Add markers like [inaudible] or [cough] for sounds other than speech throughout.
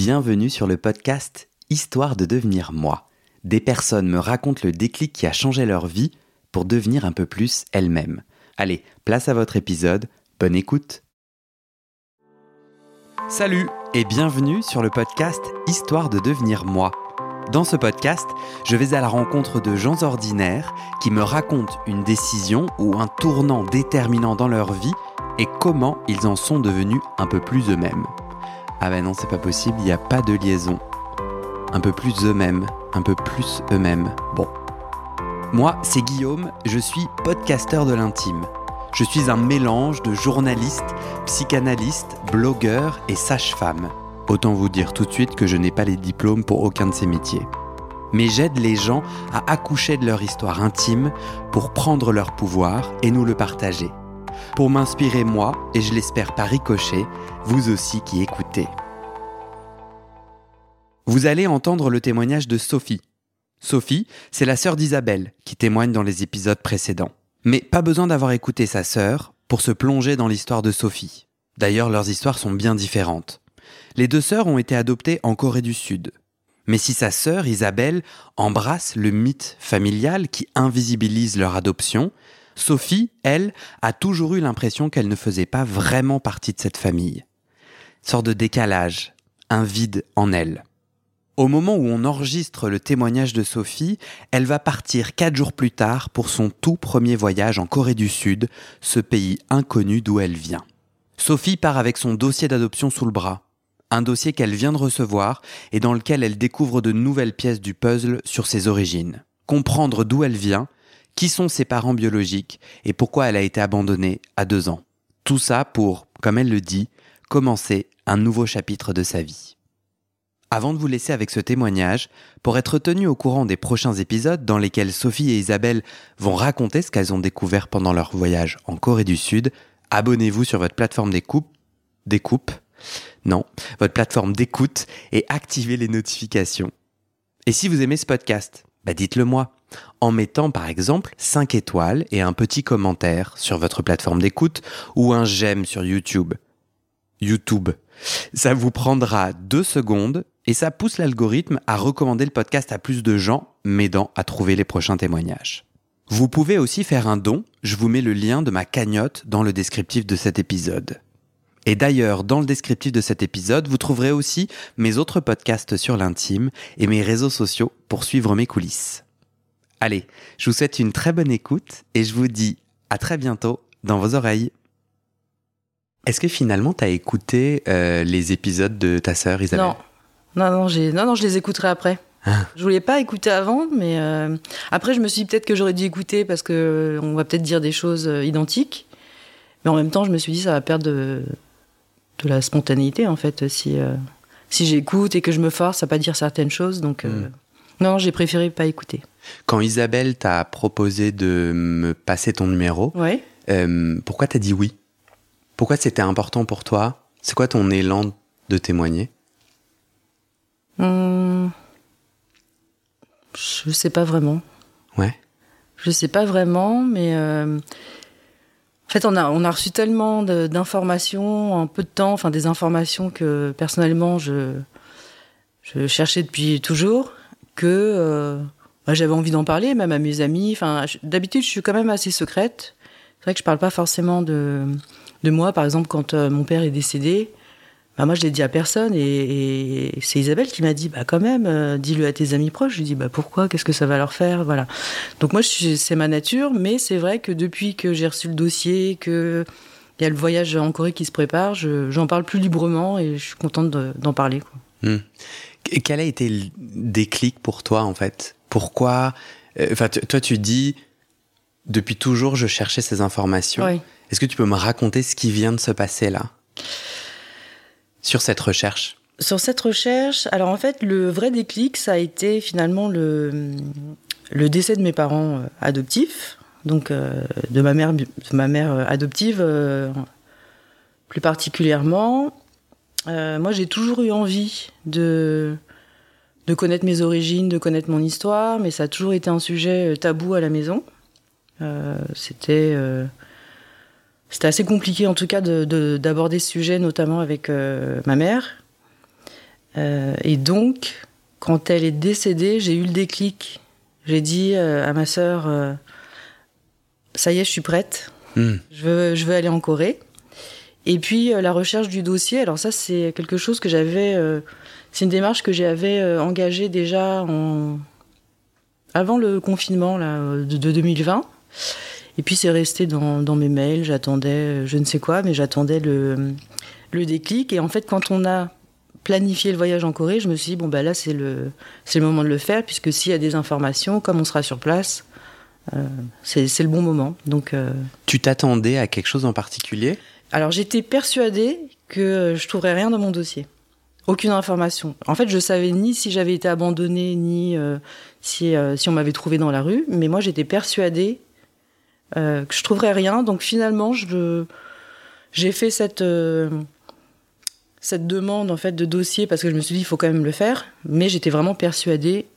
Bienvenue sur le podcast Histoire de devenir moi. Des personnes me racontent le déclic qui a changé leur vie pour devenir un peu plus elles-mêmes. Allez, place à votre épisode, bonne écoute. Salut et bienvenue sur le podcast Histoire de devenir moi. Dans ce podcast, je vais à la rencontre de gens ordinaires qui me racontent une décision ou un tournant déterminant dans leur vie et comment ils en sont devenus un peu plus eux-mêmes. Ah ben non, c'est pas possible, il n'y a pas de liaison. Un peu plus eux-mêmes, un peu plus eux-mêmes. Bon. Moi, c'est Guillaume, je suis podcasteur de l'intime. Je suis un mélange de journaliste, psychanalyste, blogueur et sage-femme. Autant vous dire tout de suite que je n'ai pas les diplômes pour aucun de ces métiers. Mais j'aide les gens à accoucher de leur histoire intime pour prendre leur pouvoir et nous le partager pour m'inspirer moi, et je l'espère par ricochet, vous aussi qui écoutez. Vous allez entendre le témoignage de Sophie. Sophie, c'est la sœur d'Isabelle qui témoigne dans les épisodes précédents. Mais pas besoin d'avoir écouté sa sœur pour se plonger dans l'histoire de Sophie. D'ailleurs, leurs histoires sont bien différentes. Les deux sœurs ont été adoptées en Corée du Sud. Mais si sa sœur Isabelle embrasse le mythe familial qui invisibilise leur adoption, Sophie, elle, a toujours eu l'impression qu'elle ne faisait pas vraiment partie de cette famille. Sorte de décalage, un vide en elle. Au moment où on enregistre le témoignage de Sophie, elle va partir quatre jours plus tard pour son tout premier voyage en Corée du Sud, ce pays inconnu d'où elle vient. Sophie part avec son dossier d'adoption sous le bras, un dossier qu'elle vient de recevoir et dans lequel elle découvre de nouvelles pièces du puzzle sur ses origines. Comprendre d'où elle vient, qui sont ses parents biologiques et pourquoi elle a été abandonnée à deux ans? Tout ça pour, comme elle le dit, commencer un nouveau chapitre de sa vie. Avant de vous laisser avec ce témoignage, pour être tenu au courant des prochains épisodes dans lesquels Sophie et Isabelle vont raconter ce qu'elles ont découvert pendant leur voyage en Corée du Sud, abonnez-vous sur votre plateforme d'écoute, non, votre plateforme d'écoute et activez les notifications. Et si vous aimez ce podcast, bah dites-le moi en mettant par exemple 5 étoiles et un petit commentaire sur votre plateforme d'écoute ou un j'aime sur YouTube. YouTube. Ça vous prendra deux secondes et ça pousse l'algorithme à recommander le podcast à plus de gens, m'aidant à trouver les prochains témoignages. Vous pouvez aussi faire un don, je vous mets le lien de ma cagnotte dans le descriptif de cet épisode. Et d'ailleurs, dans le descriptif de cet épisode, vous trouverez aussi mes autres podcasts sur l'intime et mes réseaux sociaux pour suivre mes coulisses. Allez, je vous souhaite une très bonne écoute et je vous dis à très bientôt dans vos oreilles. Est-ce que finalement tu as écouté euh, les épisodes de ta sœur Isabelle? Non, non, non, non, non, je les écouterai après. Ah. Je voulais pas écouter avant, mais euh, après je me suis dit peut-être que j'aurais dû écouter parce que euh, on va peut-être dire des choses identiques. Mais en même temps, je me suis dit ça va perdre de, de la spontanéité en fait si si j'écoute et que je me force à pas dire certaines choses. Donc hmm. non, j'ai préféré pas écouter. Quand Isabelle t'a proposé de me passer ton numéro, ouais. euh, pourquoi t'as dit oui? Pourquoi c'était important pour toi? C'est quoi ton élan de témoigner? Hum, Je sais pas vraiment. Ouais. Je sais pas vraiment, mais euh, en fait, on a, on a reçu tellement d'informations en peu de temps, enfin des informations que personnellement je, je cherchais depuis toujours, que euh, j'avais envie d'en parler, même à mes amis. Enfin, d'habitude, je suis quand même assez secrète. C'est vrai que je parle pas forcément de, de moi. Par exemple, quand euh, mon père est décédé, bah, moi, je l'ai dit à personne. Et, c'est Isabelle qui m'a dit, bah, quand même, euh, dis-le à tes amis proches. Je lui dis, bah, pourquoi? Qu'est-ce que ça va leur faire? Voilà. Donc, moi, c'est ma nature. Mais c'est vrai que depuis que j'ai reçu le dossier, que il y a le voyage en Corée qui se prépare, j'en parle plus librement et je suis contente d'en parler. Quoi. Hmm. Quel a été le déclic pour toi, en fait? Pourquoi euh, Enfin, toi, tu dis depuis toujours, je cherchais ces informations. Est-ce que tu peux me raconter ce qui vient de se passer là? Sur cette recherche? Sur cette recherche, alors en fait, le vrai déclic, ça a été finalement le, le décès de mes parents euh, adoptifs, donc euh, de ma mère, de ma mère adoptive plus particulièrement. moi, j'ai toujours eu envie de de connaître mes origines, de connaître mon histoire, mais ça a toujours été un sujet euh, tabou à la maison. Euh, c'était euh, c'était assez compliqué en tout cas d'aborder ce sujet, notamment avec ma mère. Et donc, quand elle est décédée, j'ai eu le déclic. J'ai dit à ma sœur, ça y est, je suis prête. Hmm. Je, veux, je veux aller en Corée. Et puis, la recherche du dossier, alors ça, c'est quelque chose que j'avais... c'est une démarche que j'avais euh, engagée déjà en... avant le confinement là, de, de 2020. Et puis, c'est resté dans, dans mes mails. J'attendais, je ne sais quoi, mais j'attendais le, le déclic. Et en fait, quand on a planifié le voyage en Corée, je me suis dit, bon, bah là, c'est le, moment de le faire, puisque s'il y a des informations, comme on sera sur place, euh, c'est le bon moment. Donc, euh, Tu t'attendais à quelque chose en particulier? alors j'étais persuadée que je trouverais rien dans mon dossier. Aucune information. En fait, je savais ni si j'avais été abandonnée, ni euh, si, euh, si on m'avait trouvé dans la rue, mais moi j'étais persuadée euh, que je trouverais rien. Donc finalement, j'ai fait cette, cette demande en fait de dossier parce que je me suis dit il faut quand même le faire, mais j'étais vraiment persuadée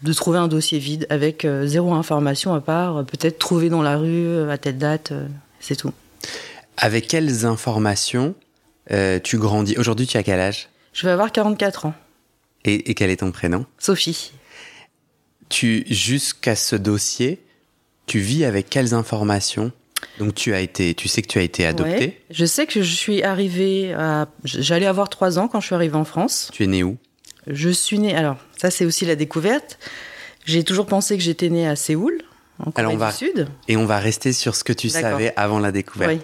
de trouver un dossier vide avec zéro information à part peut-être trouvé dans la rue à telle date, c'est tout. Avec quelles informations euh, tu grandis Aujourd'hui, tu as quel âge? Je vais avoir 44 ans. et, et quel est ton prénom? Sophie. Tu Jusqu'à ce dossier, tu vis avec quelles informations? Donc, tu, as été, tu sais que tu as été adoptée? Ouais. Je sais que je suis arrivée à. J'allais avoir 3 ans quand je suis arrivée en France. Tu es né où? Je suis née. Alors, ça, c'est aussi la découverte. J'ai toujours pensé que j'étais née à Séoul, en Corée Alors, on va- du Sud. Et on va rester sur ce que tu savais avant la découverte. Oui.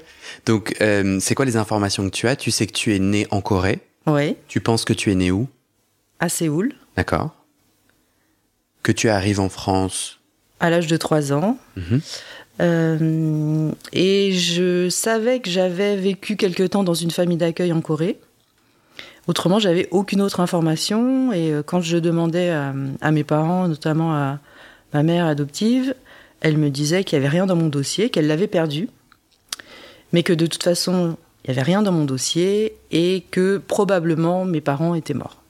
Donc, euh, c'est quoi les informations que tu as? Tu sais que tu es né en Corée. Oui, Tu penses que tu es né où? À Séoul, D'accord. Que tu arrives en France. à l'âge de 3 ans. Mhm. Euh, et je savais que j'avais vécu quelque temps dans une famille d'accueil en Corée. Autrement, j'avais aucune autre information. Et euh, quand je demandais à, à mes parents, notamment à ma mère adoptive, elle me disait qu'il n'y avait rien dans mon dossier, qu'elle l'avait perdu, mais que de toute façon, il n'y avait rien dans mon dossier et que probablement mes parents étaient morts.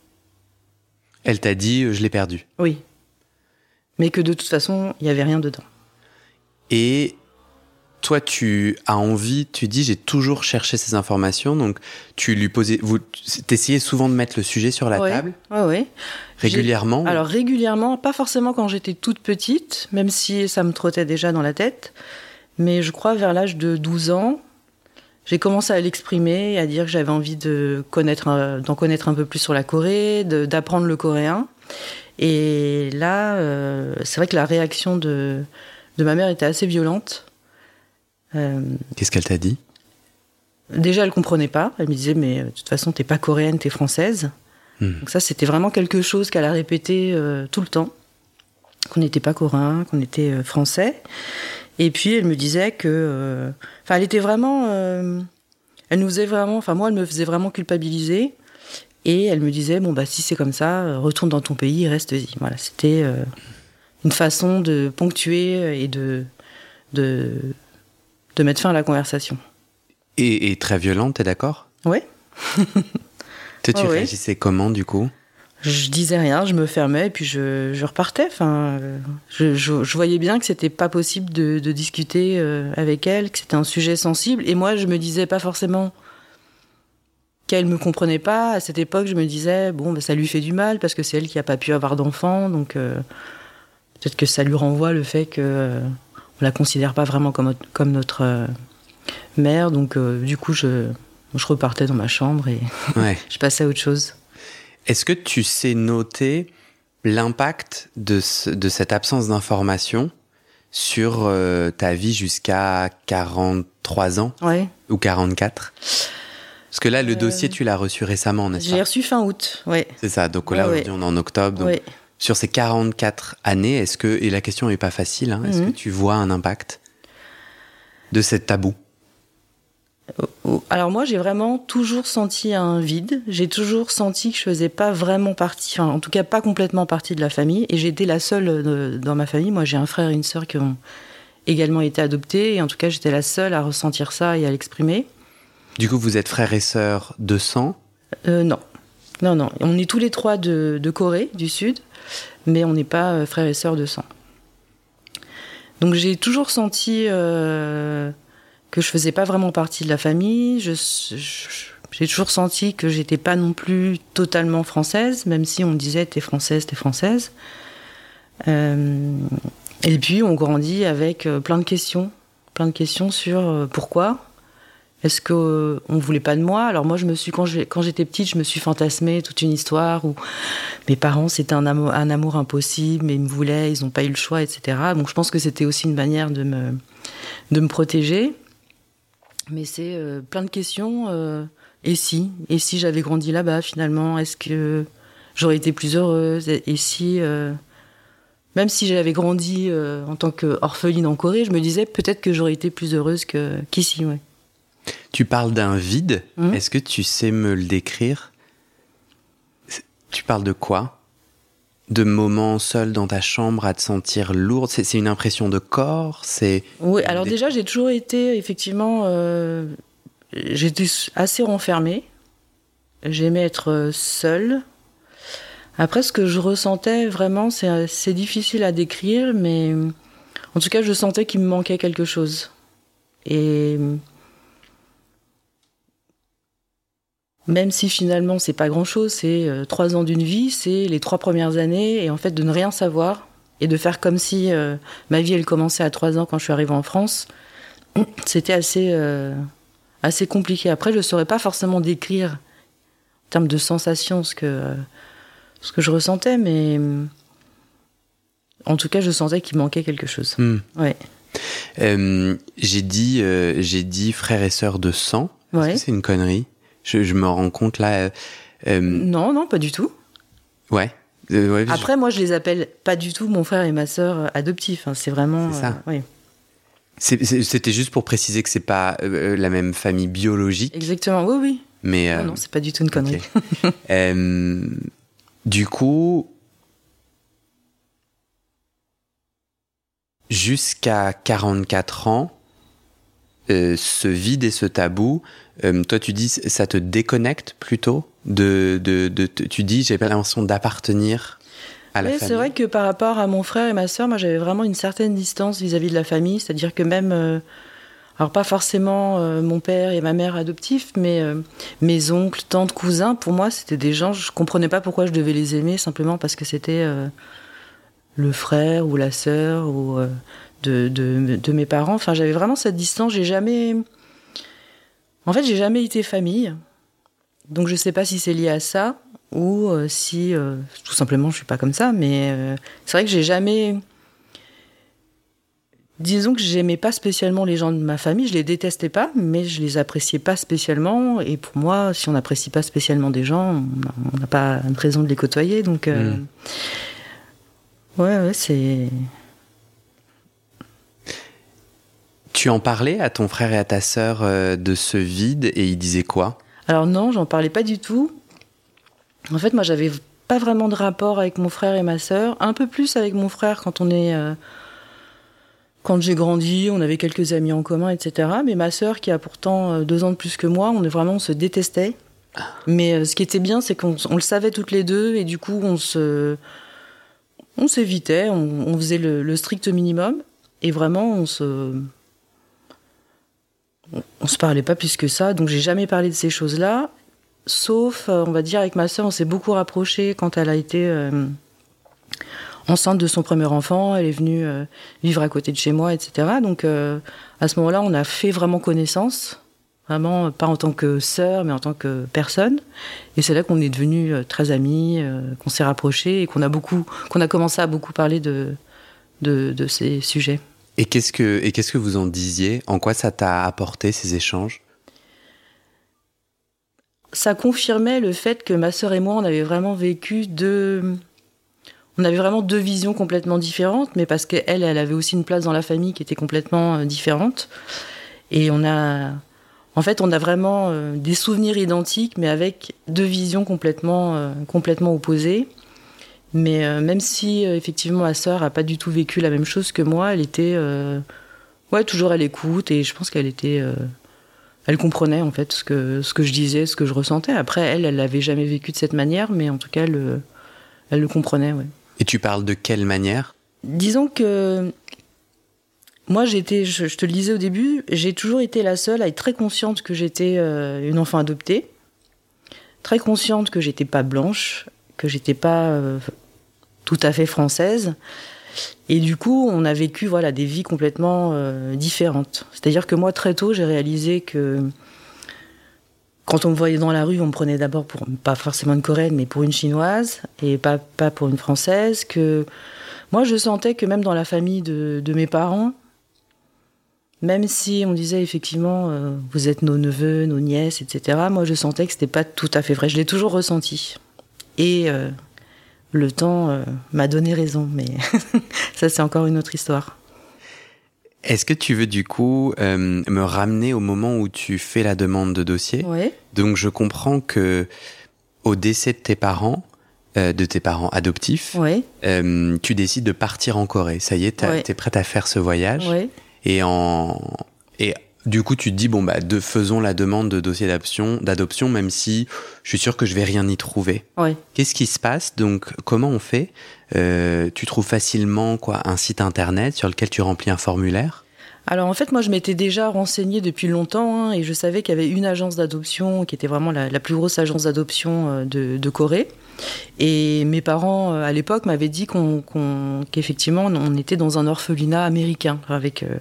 Elle t'a dit, euh, je l'ai perdu. Oui. Mais que de toute façon, il n'y avait rien dedans. Et toi, tu as envie, tu dis, j'ai toujours cherché ces informations. Donc, tu lui posais, vous, t'essayais souvent de mettre le sujet sur la table, ouais, ouais. régulièrement. ou- Alors régulièrement, pas forcément quand j'étais toute petite, même si ça me trottait déjà dans la tête, mais je crois vers l'âge de 12 ans, j'ai commencé à l'exprimer, à dire que j'avais envie de connaître, un- d'en connaître un peu plus sur la Corée, d'apprendre le coréen. Et là, euh, c'est vrai que la réaction de, de ma mère était assez violente. Euh, Qu'est-ce qu'elle t'a dit? Déjà, elle comprenait pas. Elle me disait, mais euh, de toute façon, t'es pas coréenne, t'es française. Hmm. Donc ça, c'était vraiment quelque chose qu'elle a répété euh, tout le temps. Qu'on n'était pas coréen, qu'on était euh, français. Et puis, elle me disait que... euh, Enfin, elle était vraiment... elle nous faisait vraiment... Enfin, moi, elle me faisait vraiment culpabiliser. Et elle me disait, bon, bah, si c'est comme ça, retourne dans ton pays reste-y. Voilà, c'était une façon de ponctuer et de, de, de mettre fin à la conversation. et, et très violente, t'es d'accord? [laughs] Toi, tu ouais. réagissais comment, du coup? Je disais rien, je me fermais et puis je, je repartais. Enfin, je, je- je voyais bien que c'était pas possible de, de discuter euh, avec elle, que c'était un sujet sensible. Et moi, je me disais pas forcément qu'elle me comprenait pas. À cette époque, je me disais bon, bah, ça lui fait du mal parce que c'est elle qui a pas pu avoir d'enfant, donc euh, peut-être que ça lui renvoie le fait que euh, on la considère pas vraiment comme comme notre euh, mère. Donc euh, du coup, je je repartais dans ma chambre et [laughs] Ouais. je passais à autre chose. Est-ce que tu sais noter l'impact de, ce- de cette absence d'information sur euh, ta vie jusqu'à 43 ans Ouais. ou 44 Parce que là, le dossier, tu l'as reçu récemment, n'est-ce J'ai pas? reçu fin août, ouais. C'est ça. Donc là, Ouais, aujourd'hui, on est en octobre. Donc. Sur ces 44 années, est-ce que, et la question n'est pas facile, hein, est-ce Mhm. que tu vois un impact de cette tabou Oh, Alors moi, j'ai vraiment toujours senti un vide. J'ai toujours senti que je faisais pas vraiment partie, enfin, en tout cas pas complètement partie de la famille. Et j'étais la seule euh, dans ma famille. Moi, j'ai un frère et une sœur qui ont également été adoptés. Et en tout cas, j'étais la seule à ressentir ça et à l'exprimer. Du coup, vous êtes frères et sœurs de sang? Euh, non. Non, non. On est tous les trois de, de Corée du Sud, mais on n'est pas euh, frères et sœurs de sang. Donc j'ai toujours senti euh, que je faisais pas vraiment partie de la famille. J'ai toujours senti que j'étais pas non plus totalement française, même si on me disait t'es française, t'es française. Euh, et puis on grandit avec plein de questions, plein de questions sur pourquoi. Est-ce que on voulait pas de moi Alors moi, je me suis quand j'étais petite, je me suis fantasmée toute une histoire où mes parents c'était un amour, impossible, mais ils me voulaient, ils n'ont pas eu le choix, etc. Donc je pense que c'était aussi une manière de me de me protéger. Mais c'est plein de questions. et si? Et si j'avais grandi là-bas finalement Est-ce que j'aurais été plus heureuse? Et si même si j'avais grandi euh, en tant qu'orpheline en Corée, je me disais peut-être que j'aurais été plus heureuse qu'ici. ouais. Tu parles d'un vide. Hum. Est-ce que tu sais me le décrire? Tu parles de quoi? De moments seuls dans ta chambre à te sentir lourde? C'est une impression de corps? C'est Oui, alors déjà, j'ai toujours été effectivement. Euh, j'étais assez renfermée. J'aimais être seule. Après, ce que je ressentais vraiment, c'est difficile à décrire, mais en tout cas, je sentais qu'il me manquait quelque chose. Et même si finalement c'est pas grand chose, c'est euh, trois ans d'une vie, c'est les trois premières années, et en fait de ne rien savoir et de faire comme si euh, ma vie elle commençait à trois ans quand je suis arrivée en France, [clears throat] c'était assez euh, assez compliqué. Après, je saurais pas forcément décrire en termes de sensations ce que ce que je ressentais, mais en tout cas, je sentais qu'il manquait quelque chose. Hmm. Ouais. J'ai dit, j'ai dit frères et sœurs de sang. Ouais. c'est une connerie? Je, me rends compte là. Euh, non, non, pas du tout. Ouais. Après, moi, je les appelle pas du tout mon frère et ma sœur adoptifs. Hein. C'est vraiment. C'est ça. C'était juste pour préciser que c'est pas la même famille biologique. Exactement. Oui, oui. Mais non, c'est pas du tout une connerie. [laughs] Du coup, jusqu'à 44 ans, euh, ce vide et ce tabou, euh, toi tu dis ça te déconnecte plutôt de, de, de, tu dis j'ai pas l'impression d'appartenir à la oui, C'est vrai que par rapport à mon frère et ma soeur, moi j'avais vraiment une certaine distance vis-à-vis de la famille, c'est-à-dire que même euh, alors pas forcément euh, mon père et ma mère adoptifs, mais euh, mes oncles, tantes, cousins, pour moi c'était des gens, je comprenais pas pourquoi je devais les aimer, simplement parce que c'était euh, le frère ou la sœur ou de, de, de, mes parents. Enfin j'avais vraiment cette distance, j'ai jamais... En fait j'ai jamais été famille, donc je sais pas si c'est lié à ça ou si tout simplement je suis pas comme ça, mais c'est vrai que j'ai jamais Disons que j'aimais pas spécialement les gens de ma famille, je les détestais pas, mais je les appréciais pas spécialement. Et pour moi, si on n'apprécie pas spécialement des gens, on n'a pas une raison de les côtoyer. Donc, euh, hmm. ouais, ouais, c'est. Tu en parlais à ton frère et à ta sœur euh, de ce vide et ils disaient quoi? Alors non, j'en parlais pas du tout. En fait, moi, j'avais pas vraiment de rapport avec mon frère et ma sœur. Un peu plus avec mon frère quand on est euh, quand j'ai grandi, on avait quelques amis en commun, etc. Mais ma sœur, qui a pourtant euh, deux ans de plus que moi, on est vraiment on se détestait. Mais euh, ce qui était bien, c'est qu'on le savait toutes les deux et du coup on se, on s'évitait, on, faisait le, strict minimum et vraiment on se, on, se parlait pas plus que ça. Donc j'ai jamais parlé de ces choses-là, sauf, euh, on va dire, avec ma sœur, on s'est beaucoup rapproché quand elle a été enceinte de son premier enfant, elle est venue euh, vivre à côté de chez moi, etc. Donc euh, à ce moment-là, on a fait vraiment connaissance, vraiment pas en tant que sœur, mais en tant que personne. Et c'est là qu'on est devenus euh, très amis, qu'on s'est rapprochés et qu'on a beaucoup, qu'on a commencé à beaucoup parler de, de ces sujets. Et qu'est-ce que et qu'est-ce que vous en disiez? En quoi ça t'a apporté ces échanges? Ça confirmait le fait que ma sœur et moi, on avait vraiment vécu deux on avait vraiment deux visions complètement différentes, mais parce qu'elle, elle avait aussi une place dans la famille qui était complètement euh, différente. Et on a, en fait, on a vraiment euh, des souvenirs identiques, mais avec deux visions complètement, euh, complètement opposées. Mais même si effectivement ma sœur a pas du tout vécu la même chose que moi, elle était, ouais, toujours à l'écoute et je pense qu'elle était, elle comprenait en fait ce que ce que je disais, ce que je ressentais. Après, elle, elle l'avait jamais vécu de cette manière, mais en tout cas, elle, elle le comprenait, ouais. Et tu parles de quelle manière? Disons que moi, j'étais, je, te le disais au début, j'ai toujours été la seule à être très consciente que j'étais euh, une enfant adoptée. très consciente que j'étais pas blanche, que j'étais pas euh, tout à fait française. Et du coup, on a vécu voilà des vies complètement euh, différentes. C'est-à-dire que moi, très tôt, j'ai réalisé que quand on me voyait dans la rue, on me prenait d'abord pour pas forcément une coréenne, mais pour une chinoise et pas pas pour une française. Que moi, je sentais que même dans la famille de, de mes parents, même si on disait effectivement euh, vous êtes nos neveux, nos nièces, etc. Moi, je sentais que c'était pas tout à fait vrai. Je l'ai toujours ressenti. Et euh, le temps euh, m'a donné raison, mais [laughs] ça c'est encore une autre histoire. Est-ce que tu veux du coup euh, me ramener au moment où tu fais la demande de dossier? Oui. Donc je comprends que au décès de tes parents, euh, de tes parents adoptifs, Oui. tu décides de partir en Corée. Ça y est, t'as- Ouais. t'es prête à faire ce voyage. Oui. Et en et du coup, tu te dis bon bah de, faisons la demande de dossier d'adoption, même si je suis sûr que je vais rien y trouver. Oui. Qu'est-ce qui se passe? Donc, comment on fait? Euh, Tu trouves facilement quoi un site internet sur lequel tu remplis un formulaire? Alors en fait, moi, je m'étais déjà renseignée depuis longtemps hein, et je savais qu'il y avait une agence d'adoption qui était vraiment la, la plus grosse agence d'adoption euh, de, de Corée. Et mes parents, euh, à l'époque, m'avaient dit qu'on, qu'on- qu'effectivement, on était dans un orphelinat américain. Avec, euh,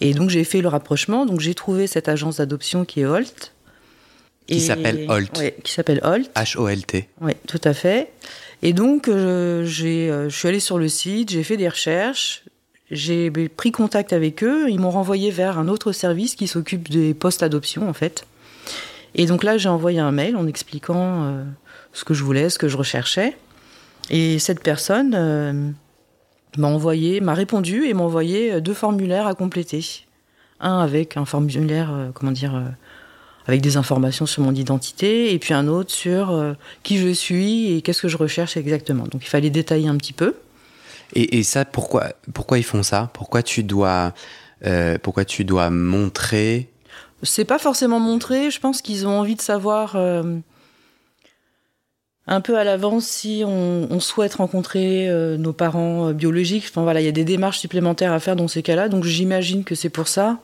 Et donc, j'ai fait le rapprochement. Donc, j'ai trouvé cette agence d'adoption qui est Holt. Qui Et- s'appelle Holt. Ouais, qui s'appelle Holt. H-O-L-T. Oui, tout à fait. Et donc, euh, j'ai, euh, je suis allée sur le site, j'ai fait des recherches, j'ai pris contact avec eux, ils m'ont renvoyé vers un autre service qui s'occupe des postes adoption, en fait. Et donc là, j'ai envoyé un mail en expliquant euh, ce que je voulais, ce que je recherchais. Et cette personne m'a envoyé, m'a répondu et m'a envoyé euh, deux formulaires à compléter. Un avec un formulaire, euh, comment dire, euh, avec des informations sur mon identité, et puis un autre sur euh, qui je suis et qu'est-ce que je recherche exactement. Donc il fallait détailler un petit peu. Et, et ça, pourquoi, pourquoi ils font ça? Pourquoi tu dois, pourquoi tu dois montrer? C'est pas forcément montré, je pense qu'ils ont envie de savoir un peu à l'avance si on, on souhaite rencontrer euh, nos parents euh, biologiques. Enfin voilà, il y a des démarches supplémentaires à faire dans ces cas-là, donc j'imagine que c'est pour ça.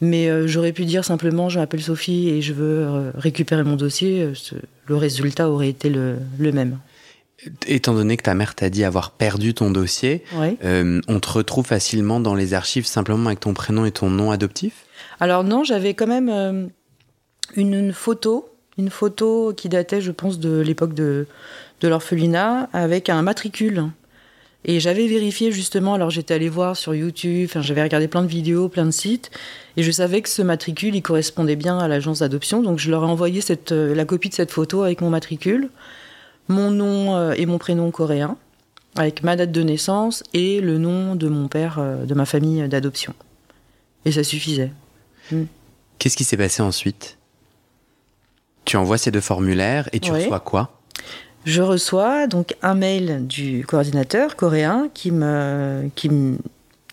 Mais euh, j'aurais pu dire simplement je m'appelle Sophie et je veux récupérer mon dossier. le résultat aurait été le, le même. Étant donné que ta mère t'a dit avoir perdu ton dossier, on te retrouve facilement dans les archives simplement avec ton prénom et ton nom adoptif? Alors non, j'avais quand même une, une photo, une photo qui datait, je pense, de l'époque de, de l'orphelinat, avec un matricule. Et j'avais vérifié justement, alors j'étais allée voir sur YouTube, enfin j'avais regardé plein de vidéos, plein de sites, et je savais que ce matricule, il correspondait bien à l'agence d'adoption, donc je leur ai envoyé euh, la copie de cette photo avec mon matricule, mon nom euh, et mon prénom coréen, avec ma date de naissance et le nom de mon père, euh, de ma famille d'adoption. Et ça suffisait. Qu'est-ce qui s'est passé ensuite? Tu envoies ces deux formulaires et tu reçois quoi? Je reçois donc un mail du coordinateur coréen qui me, qui me,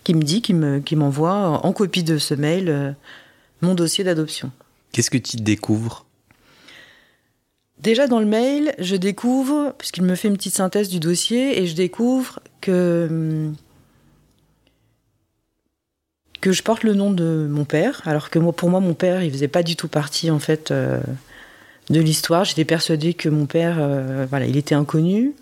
qui me dit, qui me, qui m'envoie en copie de ce mail euh, mon dossier d'adoption. Qu'est-ce que tu découvres? Déjà dans le mail, je découvre, puisqu'il me fait une petite synthèse du dossier, et je découvre que que je porte le nom de mon père, alors que moi, pour moi, mon père, il faisait pas du tout partie en fait euh, de l'histoire. J'étais persuadée que mon père, euh, voilà, il était inconnu.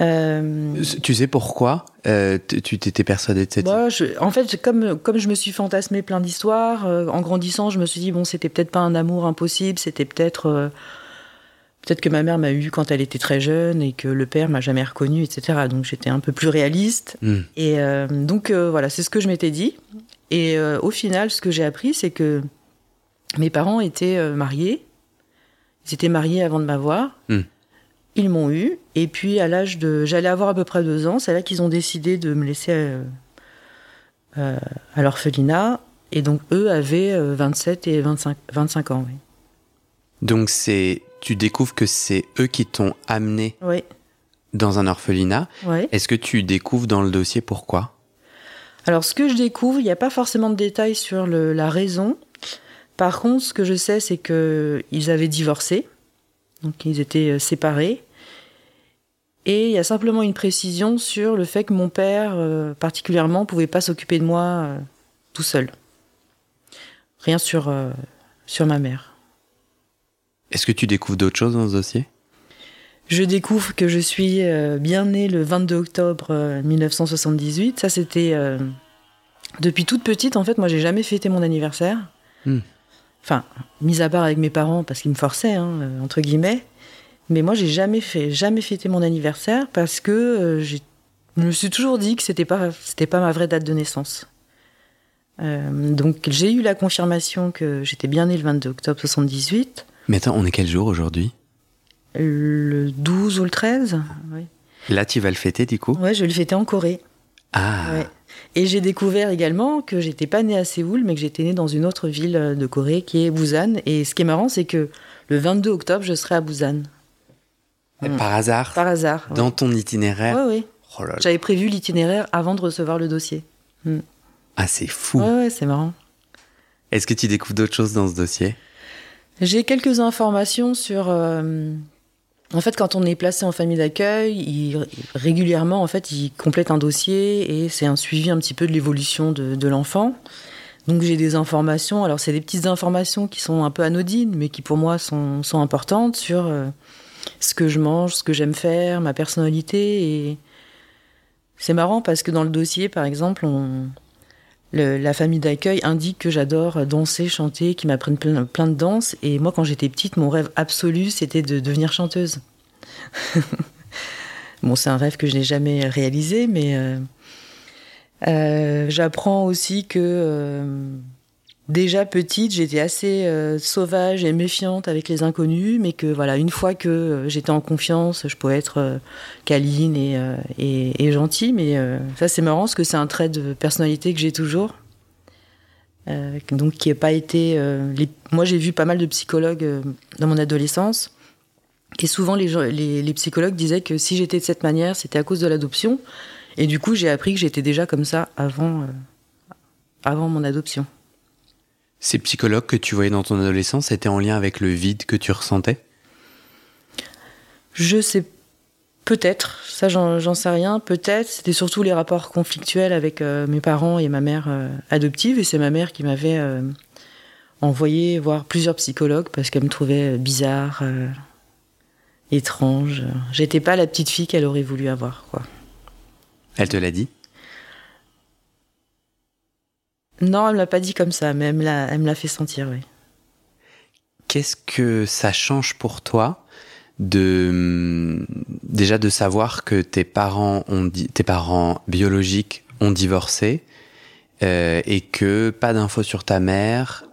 Euh, Tu sais pourquoi euh, tu t'étais persuadé de cette Bah, je- en fait, comme, comme je me suis fantasmé plein d'histoires, euh, en grandissant, je me suis dit, bon, c'était peut-être pas un amour impossible, c'était peut-être. euh, peut-être que ma mère m'a eu quand elle était très jeune et que le père m'a jamais reconnu, etc. Donc j'étais un peu plus réaliste. Hmm. Et euh, donc euh, voilà, c'est ce que je m'étais dit. Et euh, au final, ce que j'ai appris, c'est que mes parents étaient euh, mariés. Ils étaient mariés avant de m'avoir. Hmm. Ils m'ont eu. Et puis à l'âge de, j'allais avoir à peu près deux ans. C'est là qu'ils ont décidé de me laisser euh, euh, à l'orphelinat. Et donc eux avaient euh, 27 et 25, 25 ans. Oui. Donc c'est tu découvres que c'est eux qui t'ont amené Oui. dans un orphelinat. Est-ce que tu découvres dans le dossier pourquoi? Alors, ce que je découvre, il n'y a pas forcément de détails sur le- la raison. Par contre, ce que je sais, c'est qu'ils avaient divorcé. Donc, ils étaient euh, séparés. Et il y a simplement une précision sur le fait que mon père, euh, particulièrement, pouvait pas s'occuper de moi euh, tout seul. Rien sur, euh, sur ma mère. Est-ce que tu découvres d'autres choses dans ce dossier? Je découvre que je suis bien née le 22 octobre 1978. Ça, c'était depuis toute petite. En fait, moi, j'ai jamais fêté mon anniversaire. Hmm. Enfin, mis à part avec mes parents parce qu'ils me forçaient, hein, entre guillemets. Mais moi, j'ai jamais fait, jamais fêté mon anniversaire parce que je me suis toujours dit que c'était pas, c'était pas ma vraie date de naissance. Euh, donc j'ai eu la confirmation que j'étais bien née le 22 octobre 78. Mais attends, on est quel jour aujourd'hui? Le 12 ou le 13. Oui. Là, tu vas le fêter du coup? Ouais, je vais le fêter en Corée. Ah Et j'ai découvert également que j'étais pas née à Séoul, mais que j'étais née dans une autre ville de Corée qui est Busan. Et ce qui est marrant, c'est que le 22 octobre, je serai à Busan. Par hasard Par hasard. Dans ton itinéraire Oui, oui. Oh J'avais prévu l'itinéraire avant de recevoir le dossier. Hmm. Ah, c'est fou. Ouais, c'est marrant. Est-ce que tu découvres d'autres choses dans ce dossier? J'ai quelques informations sur. Euh, en fait, quand on est placé en famille d'accueil, régulièrement, en fait, il complète un dossier et c'est un suivi un petit peu de l'évolution de, l'enfant. Donc j'ai des informations. Alors c'est des petites informations qui sont un peu anodines, mais qui pour moi sont, sont importantes sur euh, ce que je mange, ce que j'aime faire, ma personnalité. Et c'est marrant parce que dans le dossier, par exemple, on, la famille d'accueil indique que j'adore danser, chanter, qu'ils m'apprennent plein, de danse. Et moi, quand j'étais petite, mon rêve absolu, c'était de devenir chanteuse. [laughs] bon, c'est un rêve que je n'ai jamais réalisé, mais euh, euh, j'apprends aussi que euh, déjà petite, j'étais assez sauvage et méfiante avec les inconnus, mais que voilà, une fois que j'étais en confiance, je pouvais être câline et, gentille. Mais ça, c'est marrant parce que c'est un trait de personnalité que j'ai toujours. donc qui n'a pas été. Moi, j'ai vu pas mal de psychologues dans mon adolescence. Et souvent, les, psychologues disaient que si j'étais de cette manière, c'était à cause de l'adoption. Et du coup, j'ai appris que j'étais déjà comme ça avant mon adoption. Ces psychologues que tu voyais dans ton adolescence étaient en lien avec le vide que tu ressentais? Je sais peut-être, ça j'en sais rien, peut-être. C'était surtout les rapports conflictuels avec euh, mes parents et ma mère euh, adoptive, et c'est ma mère qui m'avait euh, envoyé voir plusieurs psychologues parce qu'elle me trouvait bizarre, étrange. J'étais pas la petite fille qu'elle aurait voulu avoir, quoi. Elle te l'a dit? Non, elle me l'a pas dit comme ça, mais elle me l'a fait sentir, oui. Qu'est-ce que ça change pour toi de déjà de savoir que tes parents ont tes parents biologiques ont divorcé euh, et que pas d'infos sur ta mère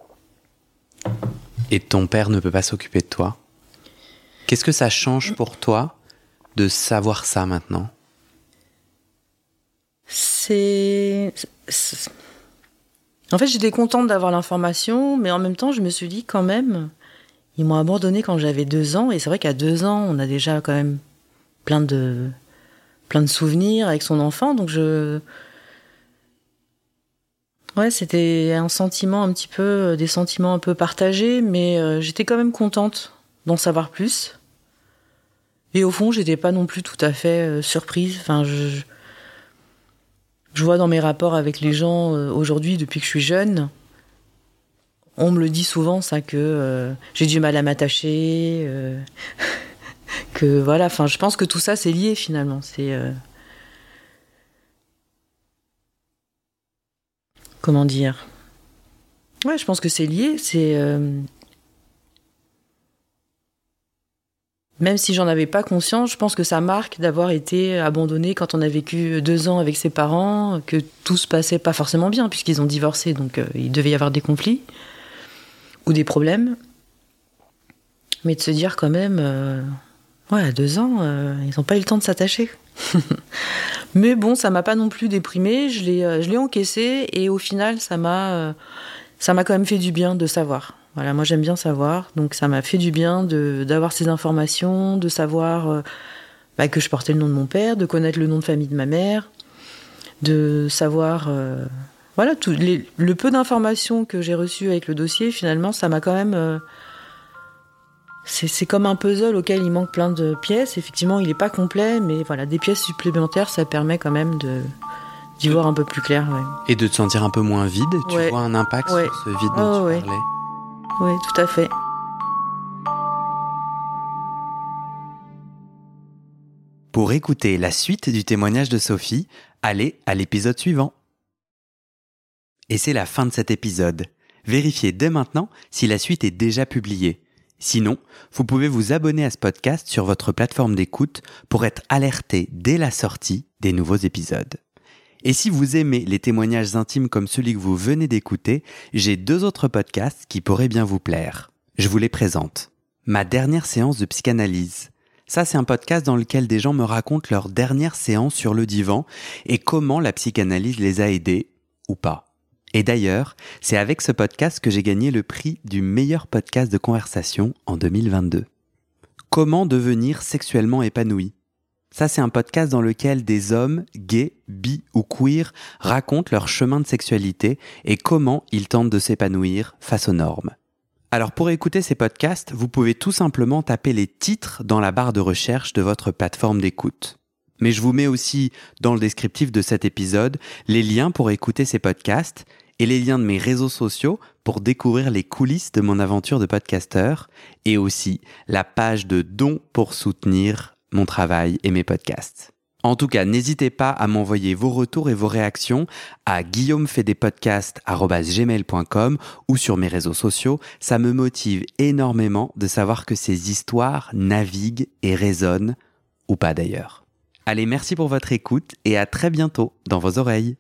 et ton père ne peut pas s'occuper de toi? Qu'est-ce que ça change pour toi de savoir ça maintenant? C'est en fait, j'étais contente d'avoir l'information, mais en même temps, je me suis dit quand même, ils m'ont abandonné quand j'avais deux ans, et c'est vrai qu'à deux ans, on a déjà quand même plein de, plein de souvenirs avec son enfant, donc je. Ouais, c'était un sentiment un petit peu, des sentiments un peu partagés, mais euh, j'étais quand même contente d'en savoir plus. Et au fond, j'étais pas non plus tout à fait euh, surprise. Enfin, je, je vois dans mes rapports avec les gens euh, aujourd'hui, depuis que je suis jeune, on me le dit souvent, ça, que euh, j'ai du mal à m'attacher, euh, [laughs] que voilà, enfin, je pense que tout ça, c'est lié finalement. C'est. comment dire? Ouais, je pense que c'est lié. C'est. Même si j'en avais pas conscience, je pense que ça marque d'avoir été abandonné quand on a vécu deux ans avec ses parents, que tout se passait pas forcément bien puisqu'ils ont divorcé, donc euh, il devait y avoir des conflits ou des problèmes. Mais de se dire quand même, euh, ouais, à deux ans, euh, ils n'ont pas eu le temps de s'attacher. [laughs] Mais bon, ça m'a pas non plus déprimé, je l'ai, encaissé et au final, ça m'a quand même fait du bien de savoir. Voilà, moi j'aime bien savoir, donc ça m'a fait du bien d'avoir ces informations, de savoir euh, bah, que je portais le nom de mon père, de connaître le nom de famille de ma mère, de savoir, euh, voilà, tout, le peu d'informations que j'ai reçues avec le dossier, finalement, ça m'a quand même, euh, c'est comme un puzzle auquel il manque plein de pièces. Effectivement, il n'est pas complet, mais voilà, des pièces supplémentaires, ça permet quand même de d'y voir un peu plus clair. Et de te sentir un peu moins vide, tu vois un impact sur ce vide dont tu parlais oui, tout à fait. Pour écouter la suite du témoignage de Sophie, allez à l'épisode suivant. Et c'est la fin de cet épisode. Vérifiez dès maintenant si la suite est déjà publiée. Sinon, vous pouvez vous abonner à ce podcast sur votre plateforme d'écoute pour être alerté dès la sortie des nouveaux épisodes. Et si vous aimez les témoignages intimes comme celui que vous venez d'écouter, j'ai deux autres podcasts qui pourraient bien vous plaire. Je vous les présente. Ma dernière séance de psychanalyse. Ça, c'est un podcast dans lequel des gens me racontent leur dernière séance sur le divan et comment la psychanalyse les a aidés ou pas. Et d'ailleurs, c'est avec ce podcast que j'ai gagné le prix du meilleur podcast de conversation en 2022. Comment devenir sexuellement épanoui? Ça, c'est un podcast dans lequel des hommes, gays, bi ou queer, racontent leur chemin de sexualité et comment ils tentent de s'épanouir face aux normes. Alors pour écouter ces podcasts, vous pouvez tout simplement taper les titres dans la barre de recherche de votre plateforme d'écoute. Mais je vous mets aussi dans le descriptif de cet épisode les liens pour écouter ces podcasts et les liens de mes réseaux sociaux pour découvrir les coulisses de mon aventure de podcasteur et aussi la page de dons pour soutenir mon travail et mes podcasts. En tout cas, n'hésitez pas à m'envoyer vos retours et vos réactions à guillaumefedepodcast.com ou sur mes réseaux sociaux. Ça me motive énormément de savoir que ces histoires naviguent et résonnent, ou pas d'ailleurs. Allez, merci pour votre écoute et à très bientôt dans vos oreilles.